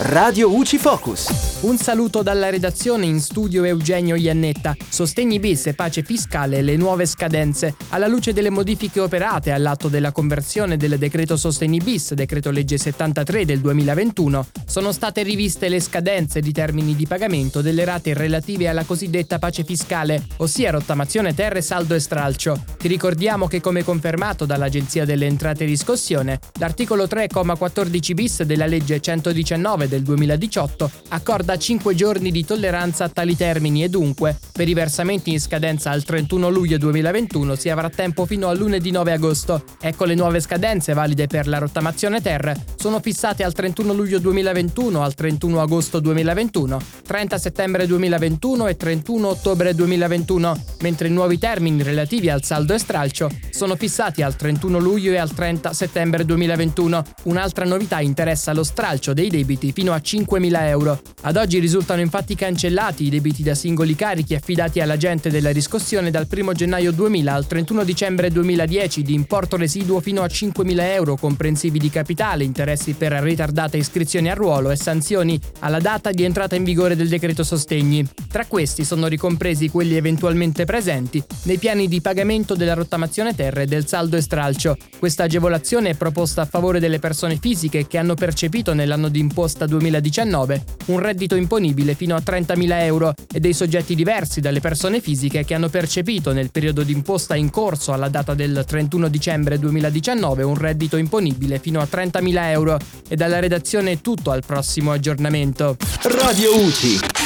Radio UCI Focus. Un saluto dalla redazione in studio Eugenio Iannetta. Sostegni bis e pace fiscale le nuove scadenze. Alla luce delle modifiche operate all'atto della conversione del decreto Sostegni bis, decreto legge 73 del 2021, sono state riviste le scadenze di termini di pagamento delle rate relative alla cosiddetta pace fiscale, ossia rottamazione terre, saldo e stralcio. Ti ricordiamo che come confermato dall'Agenzia delle Entrate e Riscossione, l'articolo 3,14 bis della legge 119 del 2018 accorda da 5 giorni di tolleranza a tali termini e dunque, per i versamenti in scadenza al 31 luglio 2021 si avrà tempo fino al lunedì 9 agosto. Ecco le nuove scadenze valide per la rottamazione ter sono fissate al 31 luglio 2021, al 31 agosto 2021, 30 settembre 2021 e 31 ottobre 2021, mentre i nuovi termini relativi al saldo e stralcio sono fissati al 31 luglio e al 30 settembre 2021. Un'altra novità interessa lo stralcio dei debiti fino a 5.000 euro. Ad oggi risultano infatti cancellati i debiti da singoli carichi affidati all'agente della riscossione dal 1 gennaio 2000 al 31 dicembre 2010 di importo residuo fino a 5.000 euro comprensivi di capitale, interessi per ritardate iscrizioni a ruolo e sanzioni alla data di entrata in vigore del decreto sostegni. Tra questi sono ricompresi quelli eventualmente presenti nei piani di pagamento della rottamazione terra e del saldo e stralcio. Questa agevolazione è proposta a favore delle persone fisiche che hanno percepito nell'anno d'imposta 2019 un reddito imponibile fino a 30.000 euro e dei soggetti diversi dalle persone fisiche che hanno percepito nel periodo d'imposta in corso alla data del 31 dicembre 2019 un reddito imponibile fino a 30.000 euro. E dalla redazione è tutto al prossimo aggiornamento. Radio UTI.